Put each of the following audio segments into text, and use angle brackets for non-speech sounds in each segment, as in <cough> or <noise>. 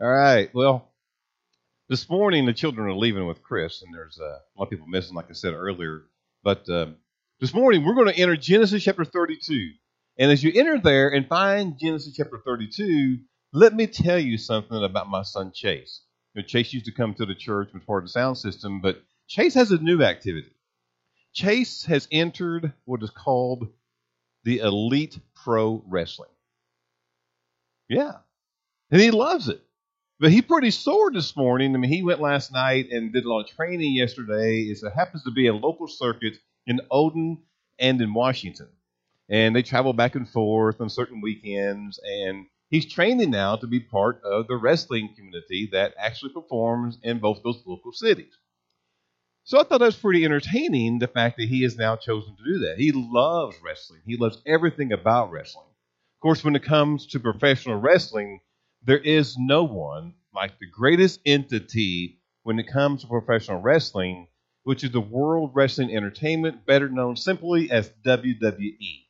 All right. Well, this morning the children are leaving with Chris, and there's uh, a lot of people missing, like I said earlier. But uh, this morning we're going to enter Genesis chapter 32. And as you enter there and find Genesis chapter 32, let me tell you something about my son Chase. You know, Chase used to come to the church with part of the sound system, but Chase has a new activity. Chase has entered what is called the Elite Pro Wrestling. Yeah. And he loves it. But he pretty sore this morning. I mean, he went last night and did a lot of training yesterday. It happens to be a local circuit in Odin and in Washington. And they travel back and forth on certain weekends. And he's training now to be part of the wrestling community that actually performs in both those local cities. So I thought that was pretty entertaining, the fact that he has now chosen to do that. He loves wrestling, he loves everything about wrestling. Of course, when it comes to professional wrestling, there is no one like the greatest entity when it comes to professional wrestling, which is the World Wrestling Entertainment, better known simply as WWE.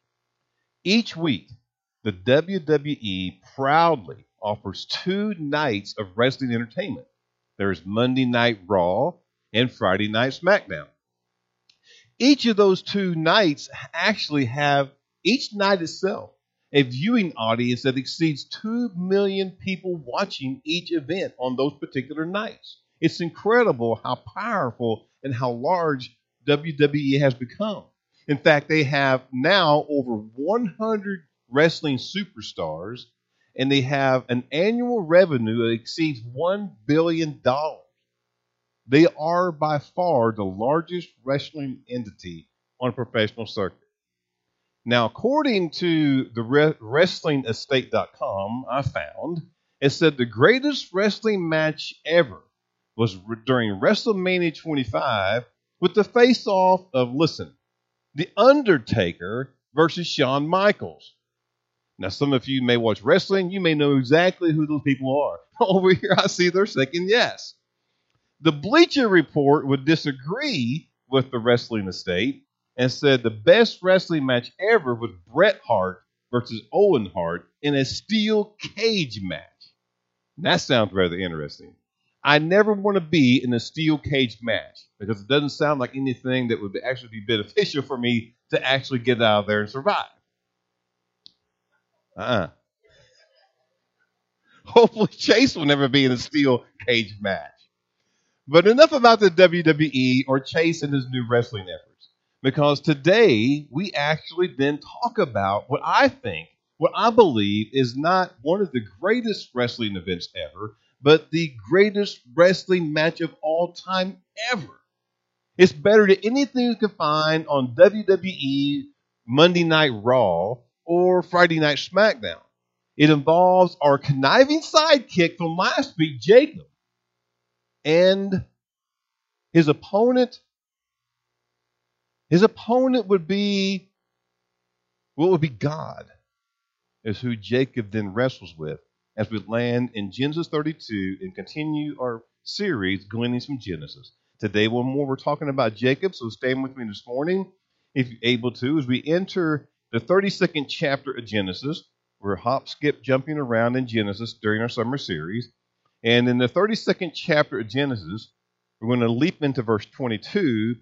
Each week, the WWE proudly offers two nights of wrestling entertainment. There's Monday Night Raw and Friday Night SmackDown. Each of those two nights actually have, each night itself, a viewing audience that exceeds 2 million people watching each event on those particular nights. It's incredible how powerful and how large WWE has become. In fact, they have now over 100 wrestling superstars, and they have an annual revenue that exceeds $1 billion. They are by far the largest wrestling entity on a professional circuit. Now, according to the WrestlingEstate.com, I found it said the greatest wrestling match ever was during WrestleMania 25 with the face-off of listen, The Undertaker versus Shawn Michaels. Now, some of you may watch wrestling. You may know exactly who those people are. <laughs> Over here, I see they're saying yes. The Bleacher Report would disagree with the Wrestling Estate and said the best wrestling match ever was Bret Hart versus Owen Hart in a steel cage match. That sounds rather interesting. I never want to be in a steel cage match because it doesn't sound like anything that would actually be beneficial for me to actually get out of there and survive. Uh-uh. <laughs> Hopefully, Chase will never be in a steel cage match. But enough about the WWE or Chase and his new wrestling efforts. Because today we actually then talk about what I think, what I believe is not one of the greatest wrestling events ever, but the greatest wrestling match of all time ever. It's better than anything you can find on WWE Monday Night Raw or Friday Night SmackDown. It involves our conniving sidekick from last week, Jacob, and his opponent. His opponent would be what would be God, is who Jacob then wrestles with as we land in Genesis 32 and continue our series, Gleanings from Genesis. Today, one more, we're talking about Jacob, so stand with me this morning, if you're able to, as we enter the 32nd chapter of Genesis. We're hop, skip, jumping around in Genesis during our summer series. And in the 32nd chapter of Genesis, we're going to leap into verse 22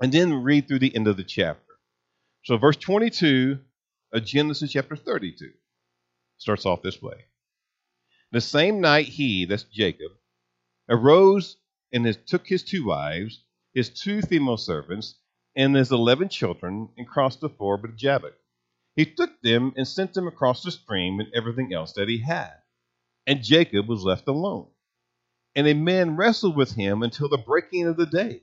and then read through the end of the chapter. So, verse 22 of Genesis chapter 32 starts off this way. The same night he, that's Jacob, arose and took his two wives, his two female servants, and his eleven children, and crossed the ford of Jabbok. He took them and sent them across the stream and everything else that he had. And Jacob was left alone. And a man wrestled with him until the breaking of the day.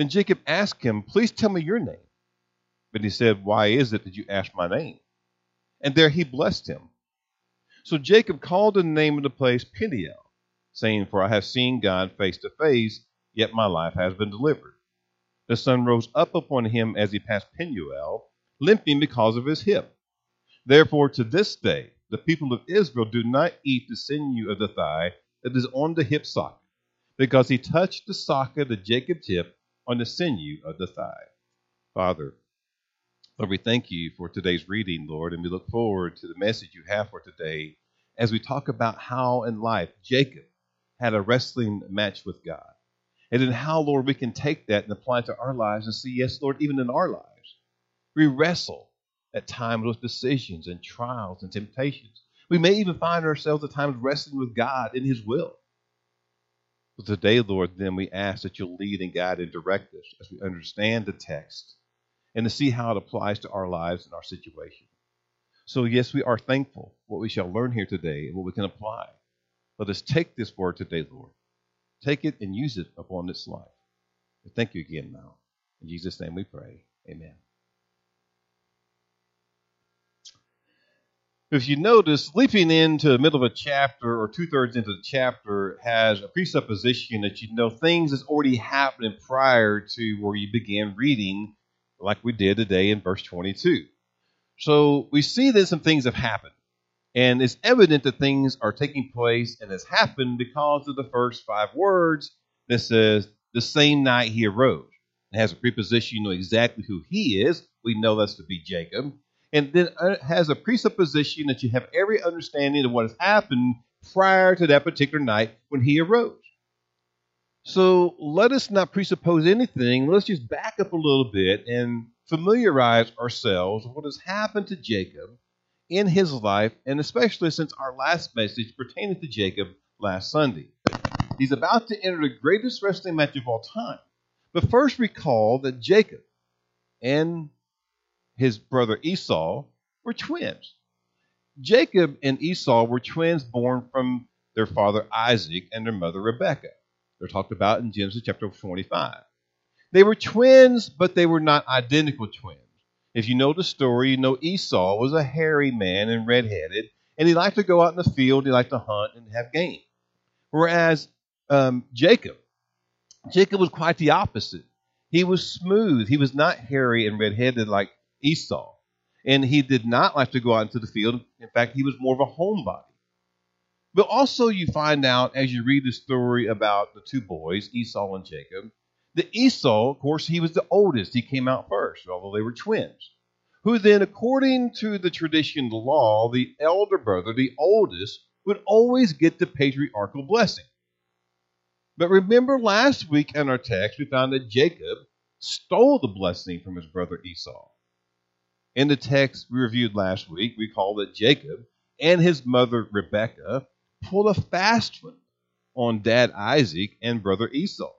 Then Jacob asked him, Please tell me your name. But he said, Why is it that you ask my name? And there he blessed him. So Jacob called the name of the place Peniel, saying, For I have seen God face to face, yet my life has been delivered. The sun rose up upon him as he passed Penuel, limping because of his hip. Therefore, to this day, the people of Israel do not eat the sinew of the thigh that is on the hip socket, because he touched the socket of Jacob's hip on the sinew of the thigh. Father, Lord, we thank you for today's reading, Lord, and we look forward to the message you have for today as we talk about how in life Jacob had a wrestling match with God. And then how, Lord, we can take that and apply it to our lives and see, yes, Lord, even in our lives, we wrestle at times with decisions and trials and temptations. We may even find ourselves at times wrestling with God in His will. But today, Lord, then we ask that you'll lead and guide and direct us as we understand the text and to see how it applies to our lives and our situation. So, yes, we are thankful what we shall learn here today and what we can apply. Let us take this word today, Lord. Take it and use it upon this life. thank you again now. In Jesus' name we pray. Amen. If you notice, leaping into the middle of a chapter or two thirds into the chapter has a presupposition that you know things that's already happening prior to where you began reading, like we did today in verse 22. So we see that some things have happened. And it's evident that things are taking place and has happened because of the first five words that says, the same night he arose. It has a preposition, you know exactly who he is. We know that's to be Jacob and then it has a presupposition that you have every understanding of what has happened prior to that particular night when he arose. So let us not presuppose anything. Let's just back up a little bit and familiarize ourselves with what has happened to Jacob in his life, and especially since our last message pertaining to Jacob last Sunday. He's about to enter the greatest wrestling match of all time. But first, recall that Jacob and his brother Esau were twins. Jacob and Esau were twins born from their father Isaac and their mother Rebekah. They're talked about in Genesis chapter 25. They were twins, but they were not identical twins. If you know the story, you know Esau was a hairy man and redheaded, and he liked to go out in the field, he liked to hunt and have game. Whereas um, Jacob, Jacob was quite the opposite. He was smooth. He was not hairy and redheaded like Esau. And he did not like to go out into the field. In fact, he was more of a homebody. But also, you find out as you read the story about the two boys, Esau and Jacob, that Esau, of course, he was the oldest. He came out first, although they were twins. Who then, according to the tradition the law, the elder brother, the oldest, would always get the patriarchal blessing. But remember last week in our text, we found that Jacob stole the blessing from his brother Esau. In the text we reviewed last week, we call that Jacob and his mother Rebekah pulled a fast one on dad Isaac and brother Esau.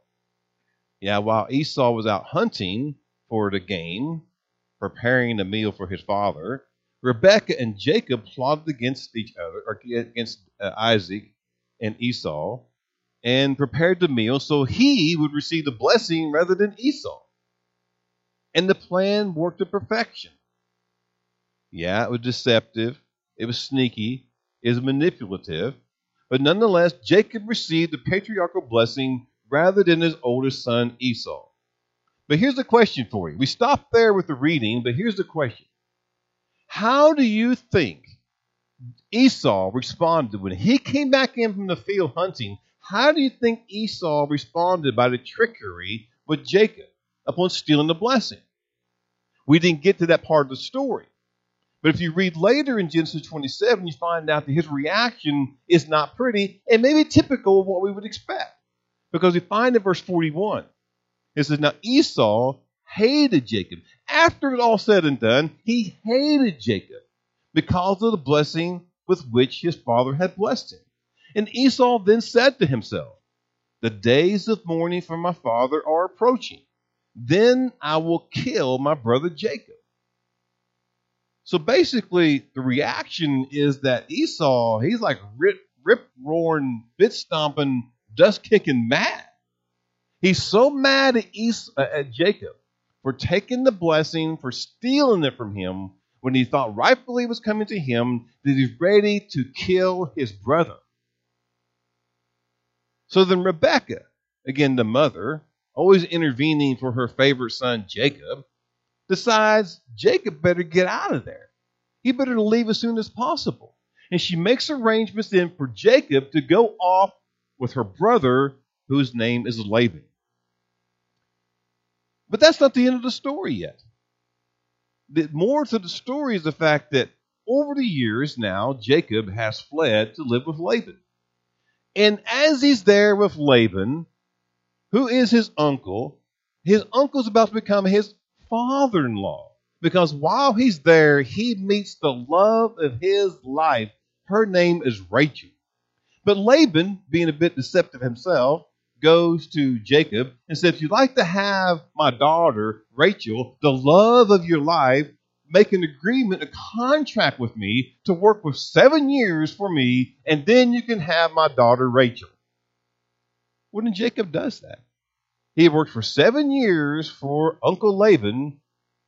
Yeah, while Esau was out hunting for the game, preparing a meal for his father, Rebekah and Jacob plotted against each other, or against uh, Isaac and Esau, and prepared the meal so he would receive the blessing rather than Esau. And the plan worked to perfection. Yeah, it was deceptive, it was sneaky, it was manipulative, but nonetheless, Jacob received the patriarchal blessing rather than his oldest son Esau. But here's the question for you. We stopped there with the reading, but here's the question How do you think Esau responded when he came back in from the field hunting? How do you think Esau responded by the trickery with Jacob upon stealing the blessing? We didn't get to that part of the story. But if you read later in Genesis 27, you find out that his reaction is not pretty and maybe typical of what we would expect. Because we find in verse 41, it says, Now Esau hated Jacob. After it all said and done, he hated Jacob because of the blessing with which his father had blessed him. And Esau then said to himself, The days of mourning for my father are approaching. Then I will kill my brother Jacob. So basically, the reaction is that Esau, he's like rip, rip roaring, bit stomping, dust kicking mad. He's so mad at, Esau, uh, at Jacob for taking the blessing, for stealing it from him, when he thought rightfully was coming to him that he's ready to kill his brother. So then Rebecca, again the mother, always intervening for her favorite son Jacob, decides Jacob better get out of there. He better leave as soon as possible. And she makes arrangements then for Jacob to go off with her brother, whose name is Laban. But that's not the end of the story yet. The, more to the story is the fact that over the years now, Jacob has fled to live with Laban. And as he's there with Laban, who is his uncle, his uncle's about to become his father in law. Because while he's there, he meets the love of his life. Her name is Rachel. But Laban, being a bit deceptive himself, goes to Jacob and says, If you'd like to have my daughter, Rachel, the love of your life, make an agreement, a contract with me to work for seven years for me, and then you can have my daughter, Rachel. When Jacob does that, he had worked for seven years for Uncle Laban,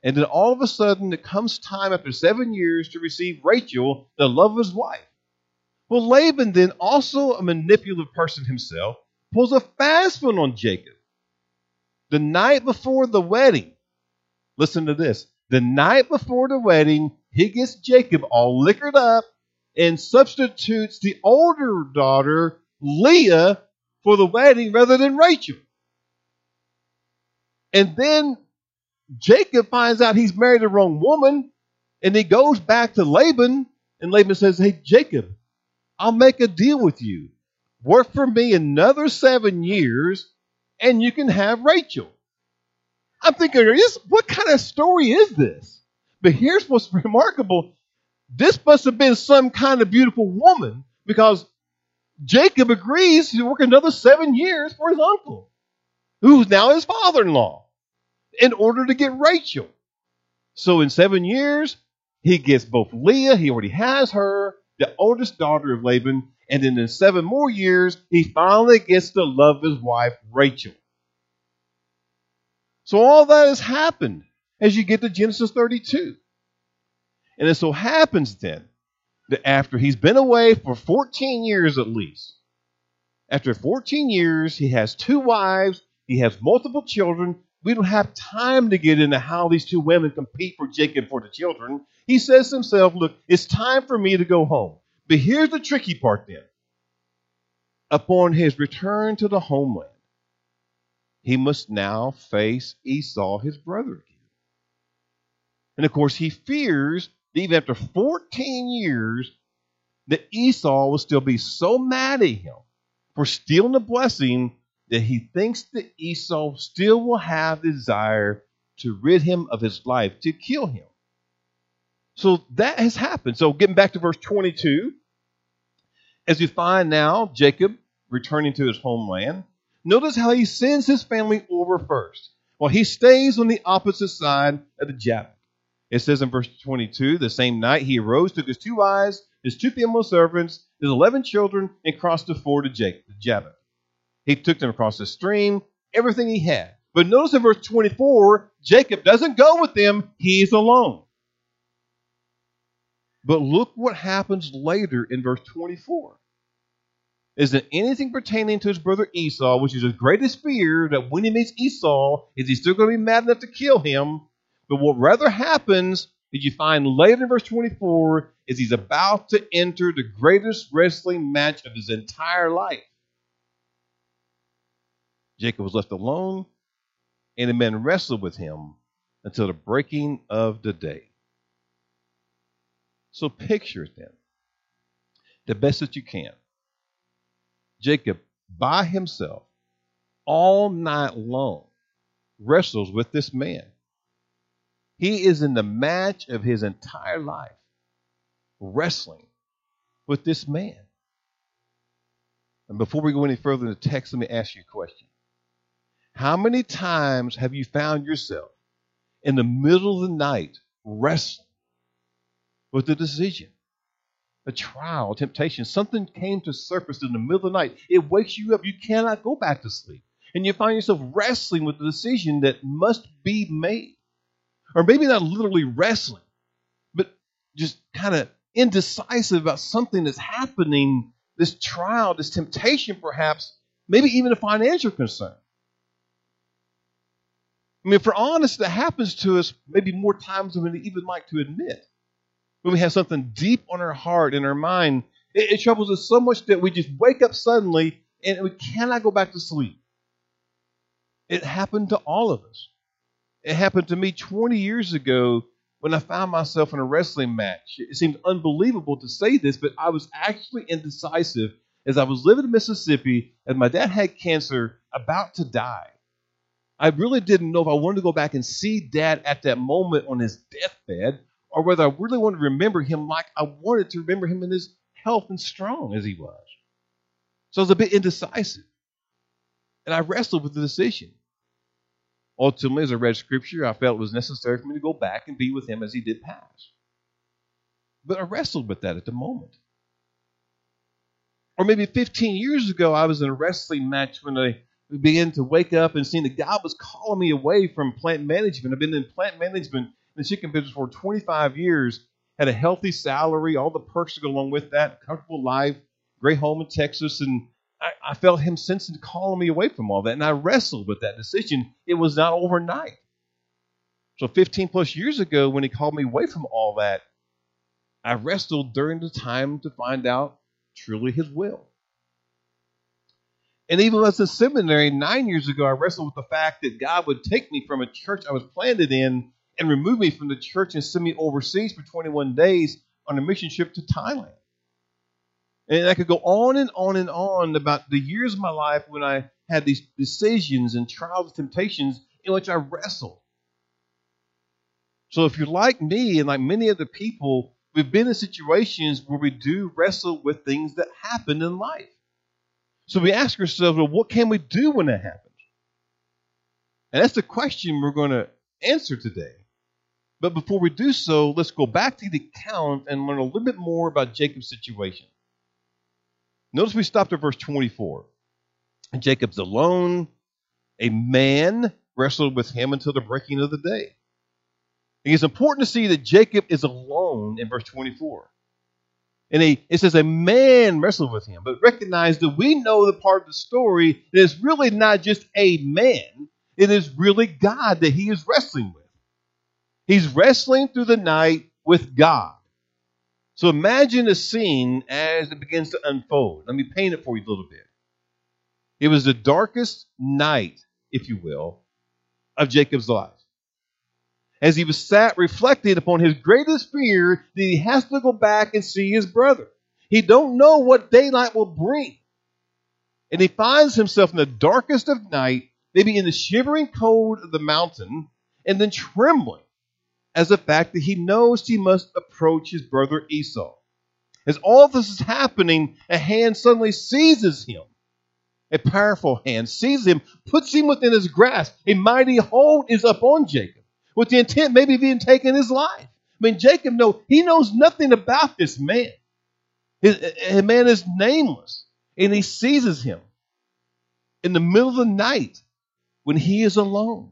and then all of a sudden it comes time after seven years to receive Rachel, the love of his wife. Well, Laban then, also a manipulative person himself, pulls a fast one on Jacob. The night before the wedding, listen to this. The night before the wedding, he gets Jacob all liquored up and substitutes the older daughter, Leah, for the wedding rather than Rachel. And then Jacob finds out he's married the wrong woman, and he goes back to Laban, and Laban says, Hey, Jacob, I'll make a deal with you work for me another seven years, and you can have Rachel. I'm thinking, what kind of story is this? But here's what's <laughs> remarkable. This must have been some kind of beautiful woman because Jacob agrees to work another seven years for his uncle, who's now his father in law, in order to get Rachel. So in seven years, he gets both Leah, he already has her, the oldest daughter of Laban, and then in seven more years, he finally gets to love his wife, Rachel. So all that has happened as you get to Genesis 32. And it so happens then that after he's been away for 14 years at least, after 14 years, he has two wives, he has multiple children. We don't have time to get into how these two women compete for Jacob for the children. He says to himself, Look, it's time for me to go home. But here's the tricky part then. Upon his return to the homeland, he must now face Esau, his brother, again. And of course, he fears that even after 14 years, that Esau will still be so mad at him for stealing the blessing that he thinks that Esau still will have desire to rid him of his life, to kill him. So that has happened. So getting back to verse 22, as you find now Jacob returning to his homeland, notice how he sends his family over first. Well, he stays on the opposite side of the Jabbok. It says in verse 22, the same night he arose, took his two wives, his two female servants, his eleven children, and crossed the ford of Jacob, Jabbok. He took them across the stream, everything he had. But notice in verse 24, Jacob doesn't go with them, he's alone. But look what happens later in verse 24. Is that anything pertaining to his brother Esau, which is his greatest fear, that when he meets Esau, is he still going to be mad enough to kill him? But what rather happens is you find later in verse 24 is he's about to enter the greatest wrestling match of his entire life. Jacob was left alone, and the men wrestled with him until the breaking of the day. So picture it then, the best that you can. Jacob, by himself, all night long, wrestles with this man. He is in the match of his entire life, wrestling with this man. And before we go any further in the text, let me ask you a question. How many times have you found yourself in the middle of the night wrestling with a decision, a trial, a temptation. Something came to surface in the middle of the night. It wakes you up. You cannot go back to sleep. And you find yourself wrestling with the decision that must be made. Or maybe not literally wrestling, but just kind of indecisive about something that's happening, this trial, this temptation, perhaps, maybe even a financial concern. I mean, if we're honest, that happens to us maybe more times than we even like to admit. When we have something deep on our heart and our mind, it, it troubles us so much that we just wake up suddenly and we cannot go back to sleep. It happened to all of us. It happened to me 20 years ago when I found myself in a wrestling match. It seems unbelievable to say this, but I was actually indecisive as I was living in Mississippi and my dad had cancer, about to die. I really didn't know if I wanted to go back and see dad at that moment on his deathbed or whether I really wanted to remember him like I wanted to remember him in his health and strong as he was. So I was a bit indecisive. And I wrestled with the decision. Ultimately, as I read scripture, I felt it was necessary for me to go back and be with him as he did pass. But I wrestled with that at the moment. Or maybe 15 years ago, I was in a wrestling match when I began to wake up and seeing that God was calling me away from plant management. I've been in plant management in the chicken business for 25 years, had a healthy salary, all the perks to go along with that, comfortable life, great home in Texas, and I, I felt him sensing calling me away from all that, and I wrestled with that decision. It was not overnight. So 15 plus years ago, when he called me away from all that, I wrestled during the time to find out truly his will. And even as a seminary nine years ago, I wrestled with the fact that God would take me from a church I was planted in and remove me from the church and send me overseas for 21 days on a mission trip to Thailand. And I could go on and on and on about the years of my life when I had these decisions and trials and temptations in which I wrestled. So if you're like me and like many other people, we've been in situations where we do wrestle with things that happen in life. So we ask ourselves, well, what can we do when that happens? And that's the question we're going to answer today. But before we do so, let's go back to the account and learn a little bit more about Jacob's situation. Notice we stopped at verse 24. Jacob's alone. A man wrestled with him until the breaking of the day. it's important to see that Jacob is alone in verse 24. And he, it says a man wrestled with him, but recognize that we know the part of the story that is really not just a man, it is really God that he is wrestling with. He's wrestling through the night with God. So imagine the scene as it begins to unfold. Let me paint it for you a little bit. It was the darkest night, if you will, of Jacob's life. As he was sat reflecting upon his greatest fear that he has to go back and see his brother. He don't know what daylight will bring. And he finds himself in the darkest of night, maybe in the shivering cold of the mountain, and then trembling as the fact that he knows he must approach his brother Esau. As all this is happening, a hand suddenly seizes him. A powerful hand seizes him, puts him within his grasp. A mighty hold is upon Jacob, with the intent maybe of even taking his life. I mean, Jacob know he knows nothing about this man. His, a man is nameless, and he seizes him in the middle of the night when he is alone.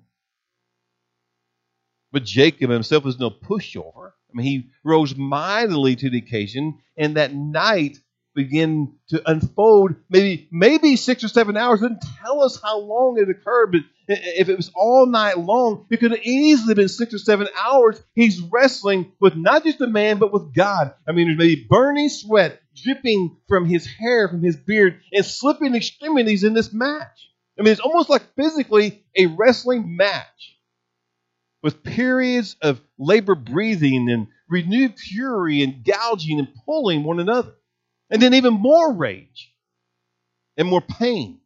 But Jacob himself was no pushover. I mean, he rose mightily to the occasion, and that night began to unfold. Maybe, maybe six or seven hours. Didn't tell us how long it occurred, but if it was all night long, it could have easily been six or seven hours. He's wrestling with not just a man, but with God. I mean, there's maybe burning sweat dripping from his hair, from his beard, and slipping extremities in this match. I mean, it's almost like physically a wrestling match with periods of labor breathing and renewed fury and gouging and pulling one another. And then even more rage and more pain.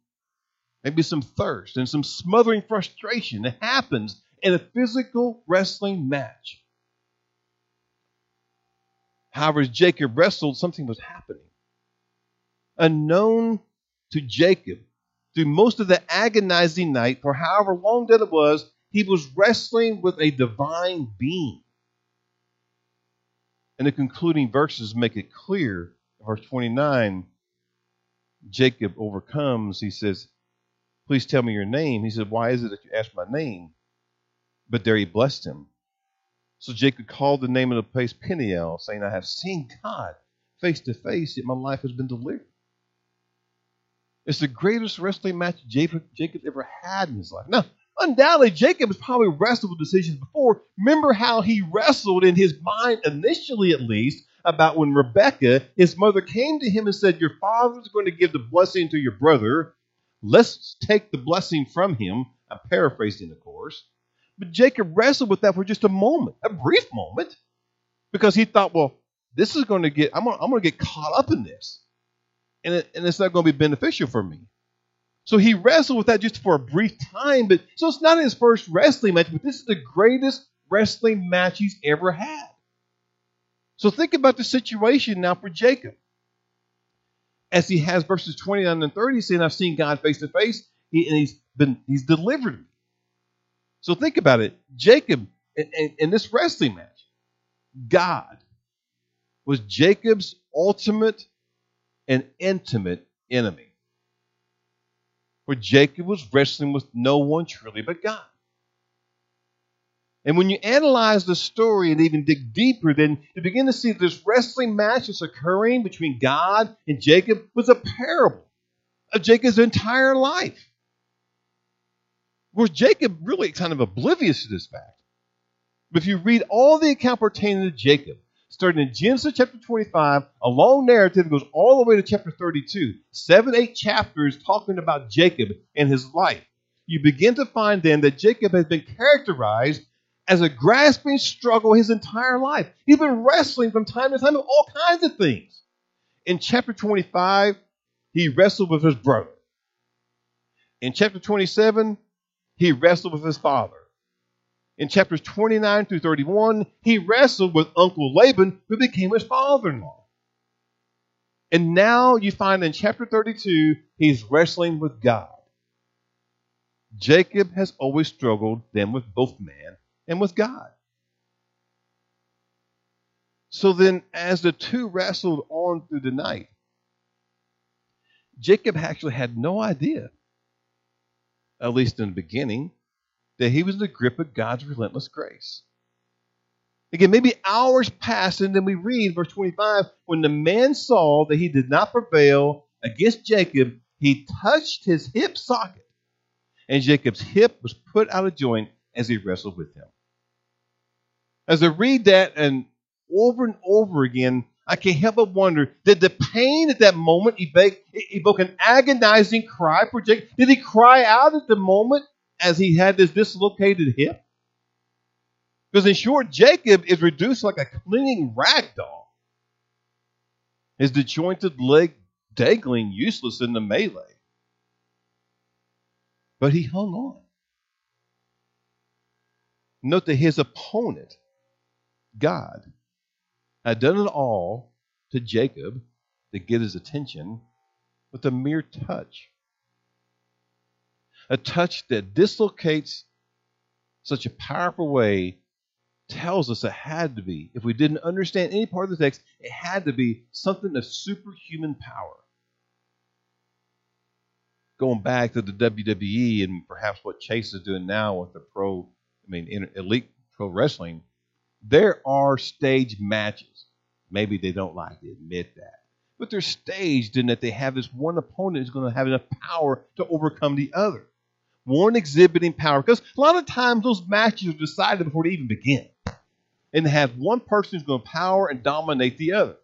Maybe some thirst and some smothering frustration that happens in a physical wrestling match. However, as Jacob wrestled, something was happening. Unknown to Jacob, through most of the agonizing night, for however long that it was, he was wrestling with a divine being. And the concluding verses make it clear. Verse 29 Jacob overcomes. He says, Please tell me your name. He said, Why is it that you ask my name? But there he blessed him. So Jacob called the name of the place Peniel, saying, I have seen God face to face, yet my life has been delivered. It's the greatest wrestling match Jacob, Jacob ever had in his life. Now, undoubtedly, Jacob has probably wrestled with decisions before. Remember how he wrestled in his mind, initially at least, about when Rebecca, his mother, came to him and said, Your father's going to give the blessing to your brother. Let's take the blessing from him. I'm paraphrasing, of course. But Jacob wrestled with that for just a moment, a brief moment, because he thought, well, this is going to get, I'm going, I'm going to get caught up in this. And, it, and it's not going to be beneficial for me. So he wrestled with that just for a brief time, but so it's not his first wrestling match, but this is the greatest wrestling match he's ever had. So think about the situation now for Jacob. As he has verses 29 and 30 saying, I've seen God face to face, he, and he's been he's delivered me. So think about it. Jacob, in, in, in this wrestling match, God was Jacob's ultimate and intimate enemy. Where Jacob was wrestling with no one truly but God. And when you analyze the story and even dig deeper, then you begin to see this wrestling match that's occurring between God and Jacob was a parable of Jacob's entire life. Was Jacob really kind of oblivious to this fact? But if you read all the account pertaining to Jacob, starting in Genesis chapter 25, a long narrative goes all the way to chapter 32, seven, eight chapters talking about Jacob and his life. You begin to find then that Jacob has been characterized as a grasping struggle his entire life. He's been wrestling from time to time with all kinds of things. In chapter 25, he wrestled with his brother. In chapter 27, he wrestled with his father. In chapters 29 through 31, he wrestled with Uncle Laban, who became his father in law. And now you find in chapter 32, he's wrestling with God. Jacob has always struggled then with both man and with God. So then, as the two wrestled on through the night, Jacob actually had no idea at least in the beginning, that he was in the grip of God's relentless grace. Again, maybe hours passed, and then we read verse 25 when the man saw that he did not prevail against Jacob, he touched his hip socket, and Jacob's hip was put out of joint as he wrestled with him. As I read that, and over and over again, I can't help but wonder did the pain at that moment evoke an agonizing cry for Jacob? Did he cry out at the moment as he had this dislocated hip? Because in short, Jacob is reduced like a clinging rag doll. His disjointed leg dangling useless in the melee. But he hung on. Note that his opponent, God, had done it all to Jacob to get his attention with a mere touch. A touch that dislocates such a powerful way tells us it had to be, if we didn't understand any part of the text, it had to be something of superhuman power. Going back to the WWE and perhaps what Chase is doing now with the pro, I mean, elite pro wrestling, there are stage matches Maybe they don't like to admit that. But they're staged in that they have this one opponent who's going to have enough power to overcome the other. One exhibiting power. Because a lot of times those matches are decided before they even begin. And they have one person who's going to power and dominate the other.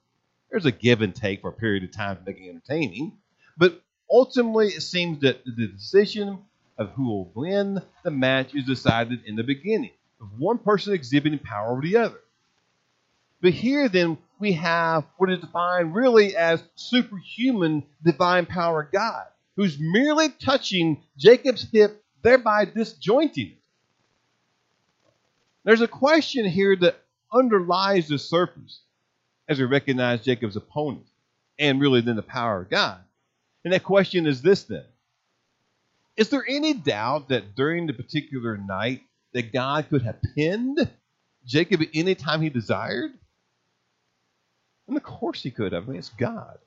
There's a give and take for a period of time to make it entertaining. But ultimately, it seems that the decision of who will win the match is decided in the beginning, with one person exhibiting power over the other. But here, then, we have what is defined really as superhuman divine power of God, who's merely touching Jacob's hip, thereby disjointing it. There's a question here that underlies the surface as we recognize Jacob's opponent and really then the power of God. And that question is this then Is there any doubt that during the particular night that God could have pinned Jacob any time he desired? And of course he could have. I mean, it's God.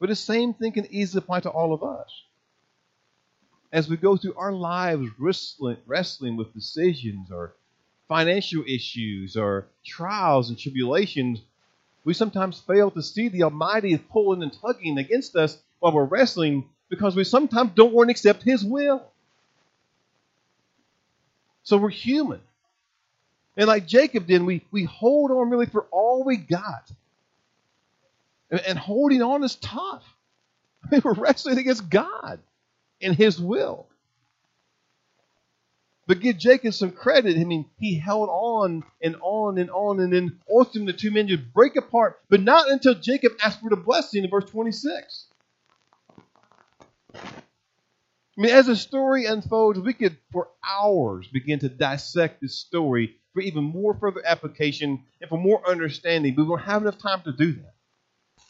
But the same thing can easily apply to all of us. As we go through our lives wrestling, wrestling with decisions or financial issues or trials and tribulations, we sometimes fail to see the Almighty is pulling and tugging against us while we're wrestling because we sometimes don't want to accept His will. So we're human. And like Jacob did, we, we hold on really for all we got. And, and holding on is tough. I <laughs> mean, we're wrestling against God and His will. But give Jacob some credit. I mean, he held on and on and on, and then ultimately the two men just break apart, but not until Jacob asked for the blessing in verse 26. I mean, as the story unfolds, we could, for hours, begin to dissect this story for even more further application and for more understanding. But we don't have enough time to do that.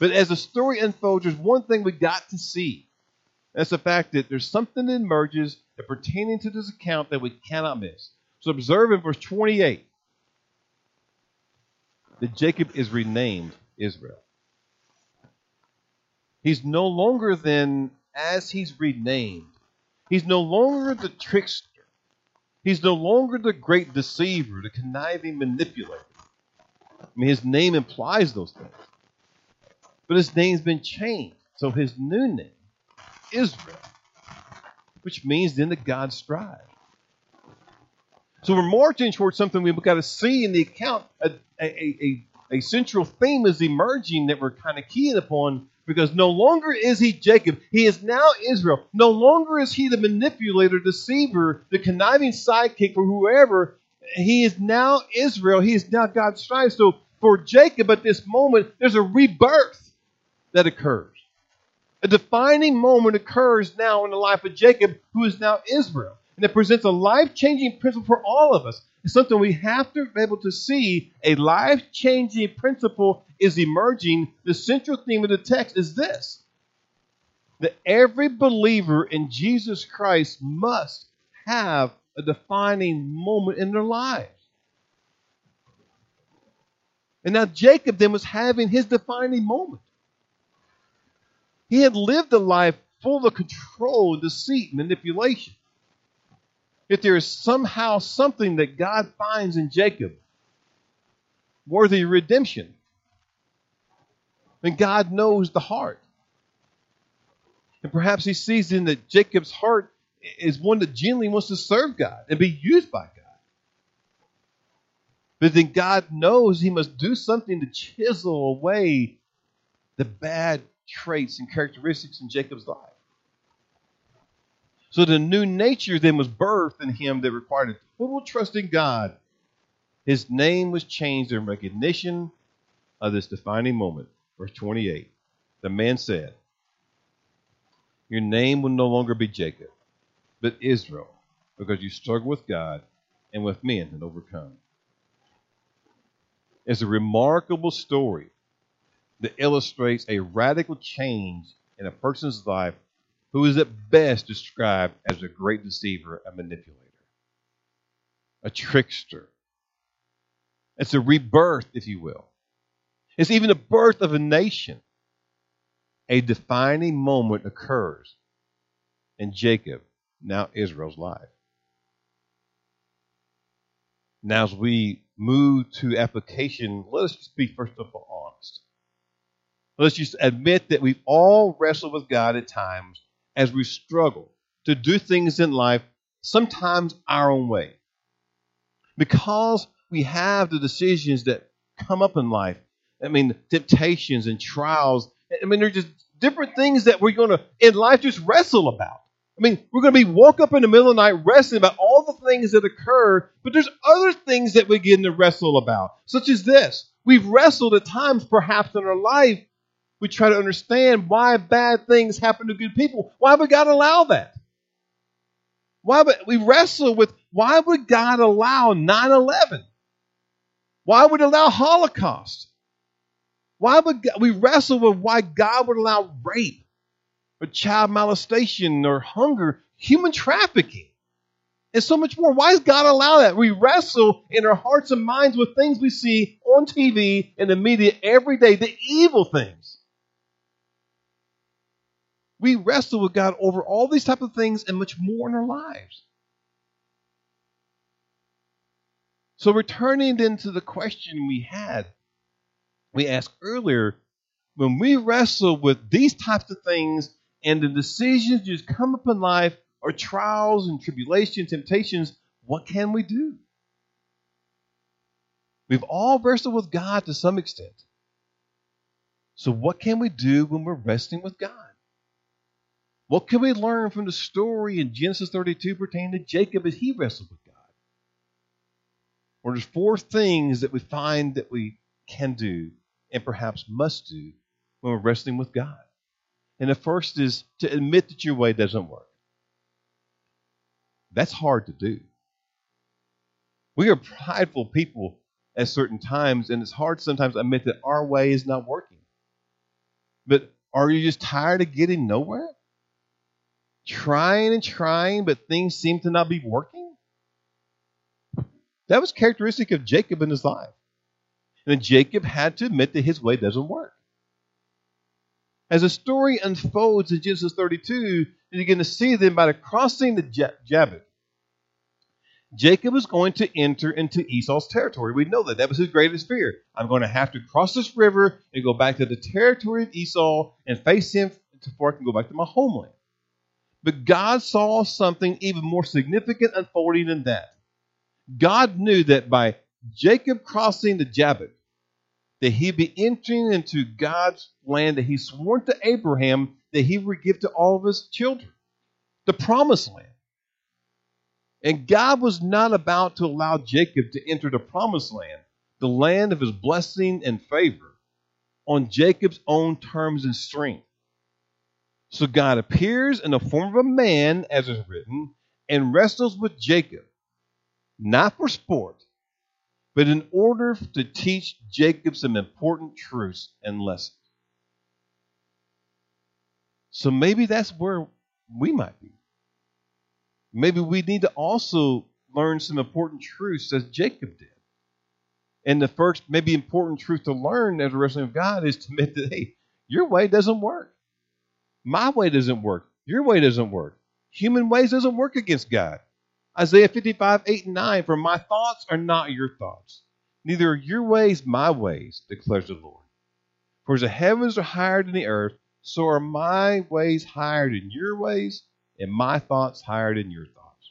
But as the story unfolds, there's one thing we got to see. That's the fact that there's something that emerges that pertaining to this account that we cannot miss. So observe in verse 28 that Jacob is renamed Israel. He's no longer then, as he's renamed, he's no longer the trickster. He's no longer the great deceiver, the conniving manipulator. I mean, his name implies those things. But his name's been changed. So his new name, Israel, which means then that God strives. So we're marching towards something we've got to see in the account. A, a, a, a central theme is emerging that we're kind of keying upon because no longer is he Jacob, he is now Israel. No longer is he the manipulator, deceiver, the conniving sidekick for whoever. He is now Israel. He is now God's strive. So for Jacob at this moment, there's a rebirth that occurs. A defining moment occurs now in the life of Jacob, who is now Israel. And it presents a life changing principle for all of us. It's something we have to be able to see. A life changing principle is emerging. The central theme of the text is this that every believer in Jesus Christ must have a defining moment in their lives. And now Jacob then was having his defining moment. He had lived a life full of control, deceit, manipulation. If there is somehow something that God finds in Jacob worthy of redemption, then God knows the heart. And perhaps he sees in that Jacob's heart is one that genuinely wants to serve God and be used by God. But then God knows he must do something to chisel away the bad traits and characteristics in Jacob's life. So the new nature then was birthed in him that required a total trust in God. His name was changed in recognition of this defining moment. Verse 28. The man said, Your name will no longer be Jacob, but Israel, because you struggle with God and with men and overcome. It's a remarkable story that illustrates a radical change in a person's life who is at best described as a great deceiver, a manipulator, a trickster. It's a rebirth, if you will. It's even the birth of a nation. A defining moment occurs in Jacob, now Israel's life. Now, as we move to application, let us just be first of all honest. Let's just admit that we've all wrestled with God at times as we struggle to do things in life, sometimes our own way. Because we have the decisions that come up in life, I mean, temptations and trials. I mean, they're just different things that we're going to, in life, just wrestle about. I mean, we're going to be woke up in the middle of the night wrestling about all the things that occur, but there's other things that we get to wrestle about, such as this. We've wrestled at times, perhaps, in our life we try to understand why bad things happen to good people. Why would God allow that? Why would we wrestle with why would God allow 9-11? Why would allow Holocaust? Why would God, we wrestle with why God would allow rape or child molestation or hunger, human trafficking, and so much more? Why does God allow that? We wrestle in our hearts and minds with things we see on TV and the media every day, the evil things. We wrestle with God over all these type of things and much more in our lives. So, returning then to the question we had, we asked earlier when we wrestle with these types of things and the decisions just come up in life, or trials and tribulations, temptations, what can we do? We've all wrestled with God to some extent. So, what can we do when we're wrestling with God? What can we learn from the story in Genesis 32 pertaining to Jacob as he wrestled with God? Well, there's four things that we find that we can do and perhaps must do when we're wrestling with God. And the first is to admit that your way doesn't work. That's hard to do. We are prideful people at certain times, and it's hard sometimes to admit that our way is not working. But are you just tired of getting nowhere? Trying and trying, but things seem to not be working? That was characteristic of Jacob in his life. And Jacob had to admit that his way doesn't work. As the story unfolds in Genesis 32, you're going to see then by the crossing the Jabbok, Jacob was going to enter into Esau's territory. We know that. That was his greatest fear. I'm going to have to cross this river and go back to the territory of Esau and face him before I can go back to my homeland. But God saw something even more significant unfolding than that. God knew that by Jacob crossing the Jabbok, that he'd be entering into God's land that he sworn to Abraham that he would give to all of his children, the promised land. And God was not about to allow Jacob to enter the promised land, the land of his blessing and favor, on Jacob's own terms and strength. So God appears in the form of a man, as is written, and wrestles with Jacob, not for sport, but in order to teach Jacob some important truths and lessons. So maybe that's where we might be. Maybe we need to also learn some important truths as Jacob did. And the first, maybe important truth to learn as a wrestling of God is to admit that, hey, your way doesn't work. My way doesn't work. Your way doesn't work. Human ways doesn't work against God. Isaiah 55, 8 and 9, for my thoughts are not your thoughts, neither are your ways my ways, declares the Lord. For as the heavens are higher than the earth, so are my ways higher than your ways, and my thoughts higher than your thoughts.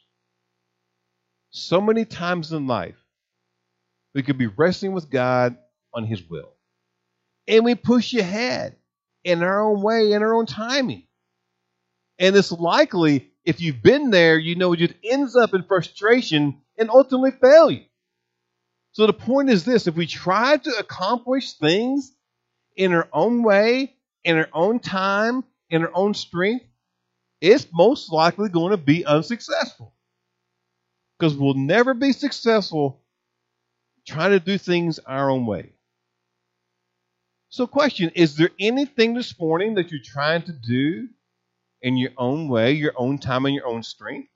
So many times in life, we could be wrestling with God on His will. And we push ahead in our own way, in our own timing. And it's likely if you've been there, you know it just ends up in frustration and ultimately failure. So the point is this if we try to accomplish things in our own way, in our own time, in our own strength, it's most likely going to be unsuccessful. Because we'll never be successful trying to do things our own way. So, question Is there anything this morning that you're trying to do in your own way, your own time, and your own strength.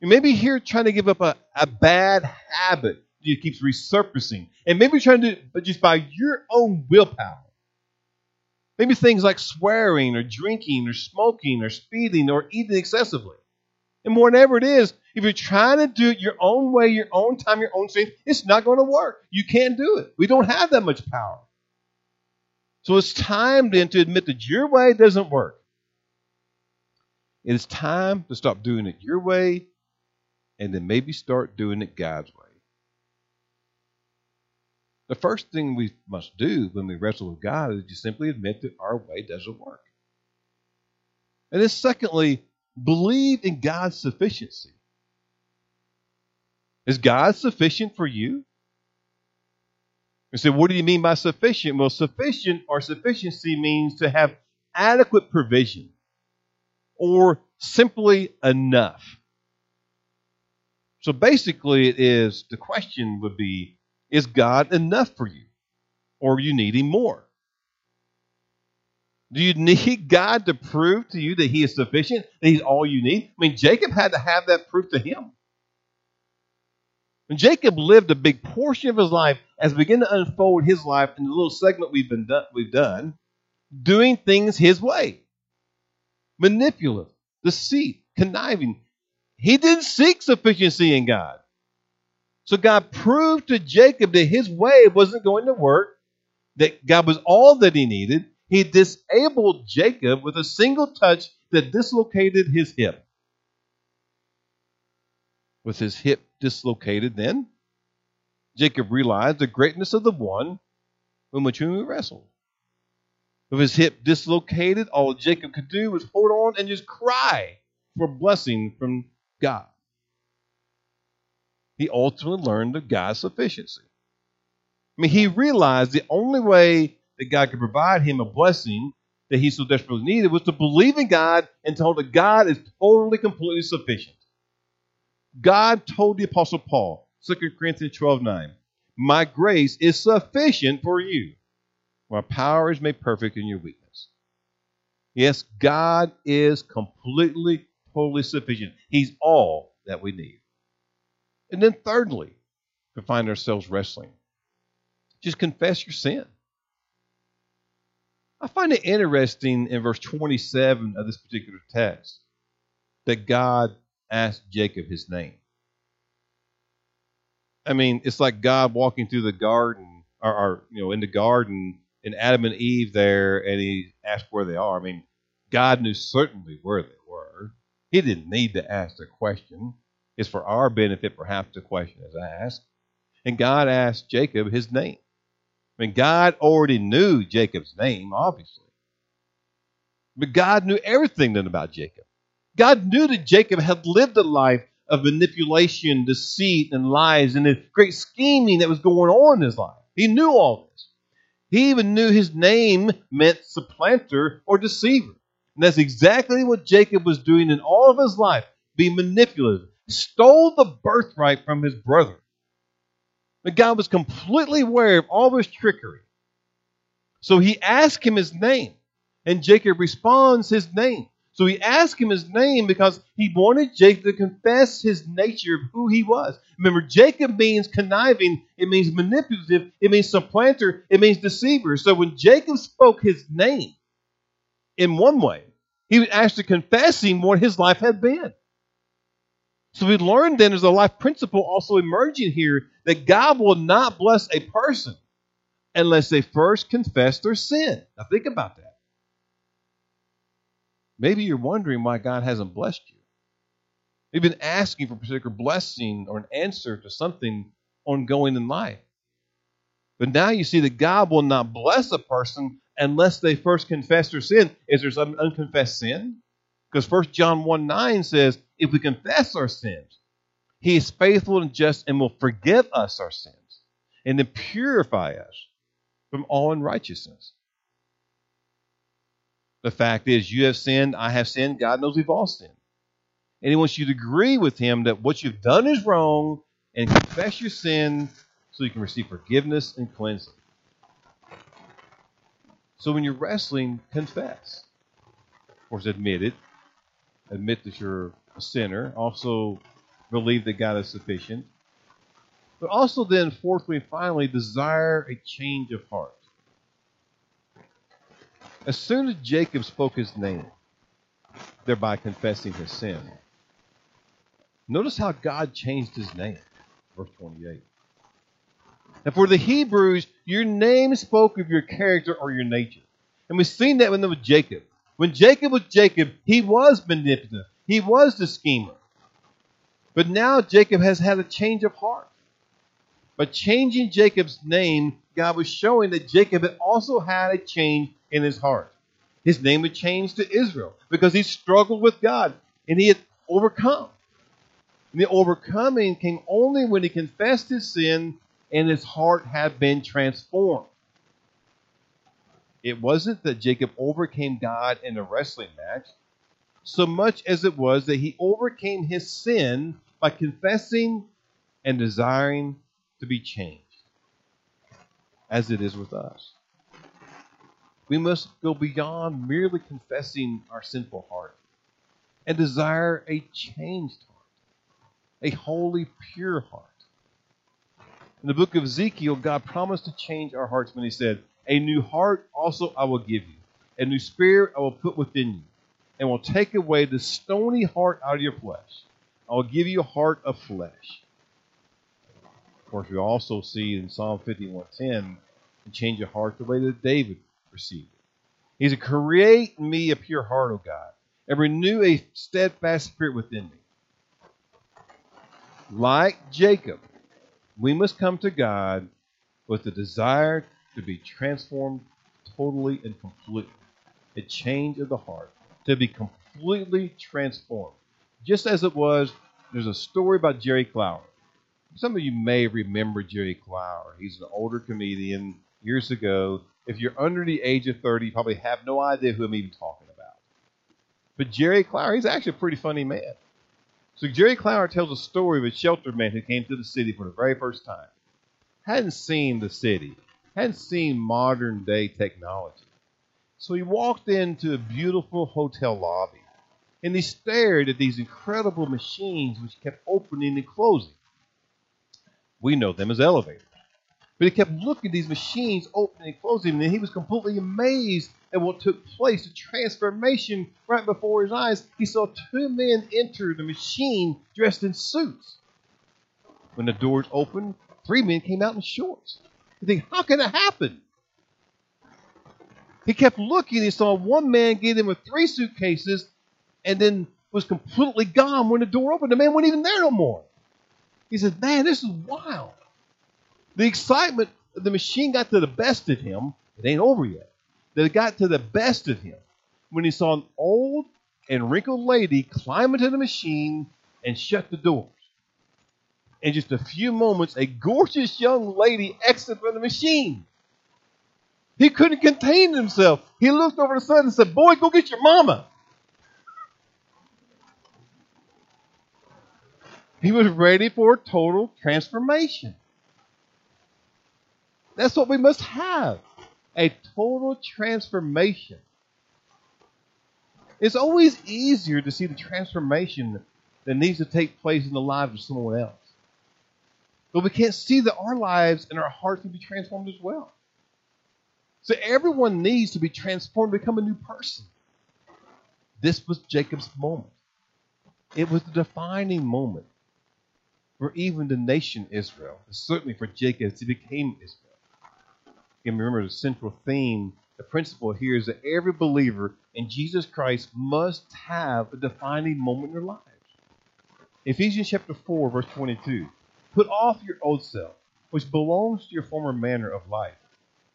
You may be here trying to give up a, a bad habit that keeps resurfacing. And maybe trying to do it but just by your own willpower. Maybe things like swearing or drinking or smoking or speeding or eating excessively. And whatever it is, if you're trying to do it your own way, your own time, your own strength, it's not going to work. You can't do it. We don't have that much power. So it's time then to admit that your way doesn't work. It is time to stop doing it your way and then maybe start doing it God's way. The first thing we must do when we wrestle with God is just simply admit that our way doesn't work. And then, secondly, believe in God's sufficiency. Is God sufficient for you? You say, what do you mean by sufficient? Well, sufficient or sufficiency means to have adequate provision or simply enough. So basically, it is the question would be is God enough for you? Or are you needing more? Do you <laughs> need God to prove to you that He is sufficient, that He's all you need? I mean, Jacob had to have that proof to him. When Jacob lived a big portion of his life as we begin to unfold his life in the little segment we've been done, we've done, doing things his way, manipulative, deceit, conniving. He didn't seek sufficiency in God. So God proved to Jacob that his way wasn't going to work, that God was all that he needed. He disabled Jacob with a single touch that dislocated his hip. With his hip dislocated, then Jacob realized the greatness of the one with whom he wrestled. With his hip dislocated, all Jacob could do was hold on and just cry for blessing from God. He ultimately learned of God's sufficiency. I mean, he realized the only way that God could provide him a blessing that he so desperately needed was to believe in God and told that God is totally, completely sufficient. God told the Apostle Paul, 2 Corinthians 12 9, My grace is sufficient for you. My power is made perfect in your weakness. Yes, God is completely, totally sufficient. He's all that we need. And then, thirdly, to find ourselves wrestling, just confess your sin. I find it interesting in verse 27 of this particular text that God asked Jacob his name. I mean, it's like God walking through the garden, or, or you know, in the garden, and Adam and Eve there, and he asked where they are. I mean, God knew certainly where they were. He didn't need to ask the question. It's for our benefit, perhaps, the question is asked. And God asked Jacob his name. I mean, God already knew Jacob's name, obviously. But God knew everything then about Jacob. God knew that Jacob had lived a life of manipulation, deceit, and lies, and the great scheming that was going on in his life. He knew all this. He even knew his name meant supplanter or deceiver. And that's exactly what Jacob was doing in all of his life, being manipulative. Stole the birthright from his brother. But God was completely aware of all his trickery. So he asked him his name, and Jacob responds his name. So he asked him his name because he wanted Jacob to confess his nature of who he was. Remember, Jacob means conniving, it means manipulative, it means supplanter, it means deceiver. So when Jacob spoke his name in one way, he was actually confessing what his life had been. So we learned then there's a life principle also emerging here that God will not bless a person unless they first confess their sin. Now think about that. Maybe you're wondering why God hasn't blessed you. You've been asking for a particular blessing or an answer to something ongoing in life. But now you see that God will not bless a person unless they first confess their sin. Is there some unconfessed sin? Because 1 John 1 9 says, if we confess our sins, he is faithful and just and will forgive us our sins and then purify us from all unrighteousness. The fact is, you have sinned, I have sinned, God knows we've all sinned. And He wants you to agree with Him that what you've done is wrong and confess your sin so you can receive forgiveness and cleansing. So when you're wrestling, confess. Course, admit it. Admit that you're a sinner. Also, believe that God is sufficient. But also, then, fourthly and finally, desire a change of heart. As soon as Jacob spoke his name, thereby confessing his sin, notice how God changed his name. Verse 28. And for the Hebrews, your name spoke of your character or your nature. And we've seen that was Jacob. When Jacob was Jacob, he was manipulative. He was the schemer. But now Jacob has had a change of heart. By changing Jacob's name, God was showing that Jacob had also had a change in his heart. His name had changed to Israel because he struggled with God and he had overcome. And the overcoming came only when he confessed his sin and his heart had been transformed. It wasn't that Jacob overcame God in a wrestling match so much as it was that he overcame his sin by confessing and desiring to be changed, as it is with us. We must go beyond merely confessing our sinful heart and desire a changed heart, a holy, pure heart. In the book of Ezekiel, God promised to change our hearts when He said, A new heart also I will give you, a new spirit I will put within you, and will take away the stony heart out of your flesh. I will give you a heart of flesh. Of course, we also see in Psalm 51:10, and change your heart the way that David received it. He said, Create me a pure heart, O God, and renew a steadfast spirit within me. Like Jacob, we must come to God with the desire to be transformed totally and completely. A change of the heart, to be completely transformed. Just as it was, there's a story about Jerry Clower. Some of you may remember Jerry Clower. He's an older comedian years ago. If you're under the age of 30, you probably have no idea who I'm even talking about. But Jerry Clower, he's actually a pretty funny man. So Jerry Clower tells a story of a shelter man who came to the city for the very first time. Hadn't seen the city, hadn't seen modern day technology. So he walked into a beautiful hotel lobby and he stared at these incredible machines which kept opening and closing. We know them as elevators. But he kept looking at these machines opening and closing, and he was completely amazed at what took place. The transformation right before his eyes. He saw two men enter the machine dressed in suits. When the doors opened, three men came out in shorts. You think, how can that happen? He kept looking. He saw one man get in with three suitcases and then was completely gone when the door opened. The man wasn't even there no more. He said, Man, this is wild. The excitement the machine got to the best of him. It ain't over yet. That it got to the best of him when he saw an old and wrinkled lady climb into the machine and shut the doors. In just a few moments, a gorgeous young lady exited from the machine. He couldn't contain himself. He looked over the son and said, Boy, go get your mama. He was ready for a total transformation. That's what we must have a total transformation. It's always easier to see the transformation that needs to take place in the lives of someone else. But we can't see that our lives and our hearts can be transformed as well. So everyone needs to be transformed, become a new person. This was Jacob's moment. It was the defining moment for even the nation Israel, certainly for Jacob as he became Israel. And remember the central theme, the principle here is that every believer in Jesus Christ must have a defining moment in their lives. Ephesians chapter 4, verse 22. Put off your old self, which belongs to your former manner of life,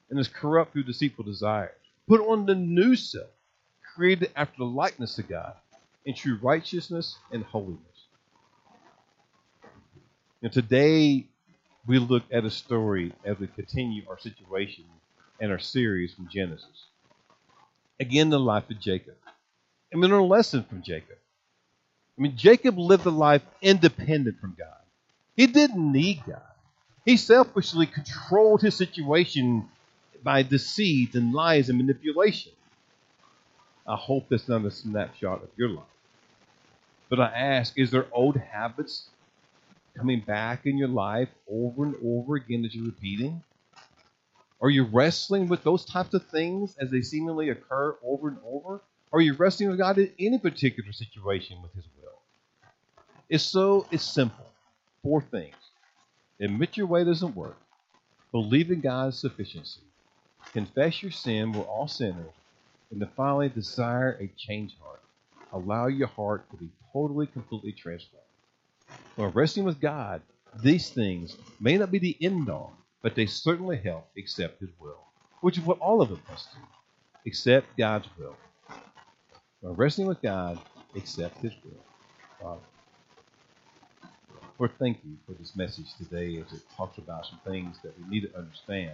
and is corrupt through deceitful desires. Put on the new self, created after the likeness of God, in true righteousness and holiness. And today we look at a story as we continue our situation and our series from Genesis. Again, the life of Jacob. And we learn a lesson from Jacob. I mean, Jacob lived a life independent from God. He didn't need God. He selfishly controlled his situation by deceit and lies and manipulation. I hope that's not a snapshot of your life. But I ask, is there old habits coming back in your life over and over again that you're repeating? Are you wrestling with those types of things as they seemingly occur over and over? Are you wrestling with God in any particular situation with His will? It's so it's simple. Four things. Admit your way doesn't work. Believe in God's sufficiency. Confess your sin, we're all sinners. And then finally, desire a changed heart. Allow your heart to be totally, completely transformed. While resting with God, these things may not be the end all, but they certainly help accept His will, which is what all of us must do. Accept God's will. While resting with God, accept His will. Father. Lord, thank you for this message today as it talks about some things that we need to understand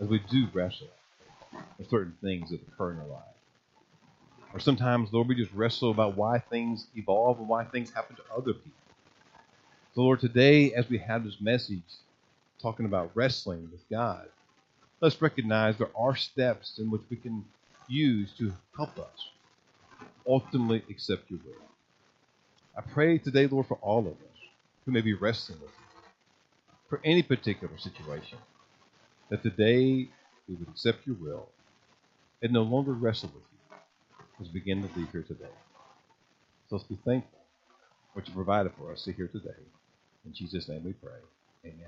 as we do wrestle with certain things that occur in our lives. Or sometimes, Lord, we just wrestle about why things evolve and why things happen to other people. So, Lord, today, as we have this message talking about wrestling with God, let's recognize there are steps in which we can use to help us ultimately accept your will. I pray today, Lord, for all of us who may be wrestling with you, for any particular situation, that today we would accept your will and no longer wrestle with you as we begin to leave here today. So let's be thankful for what you provided for us to here today. In Jesus' name we pray. Amen.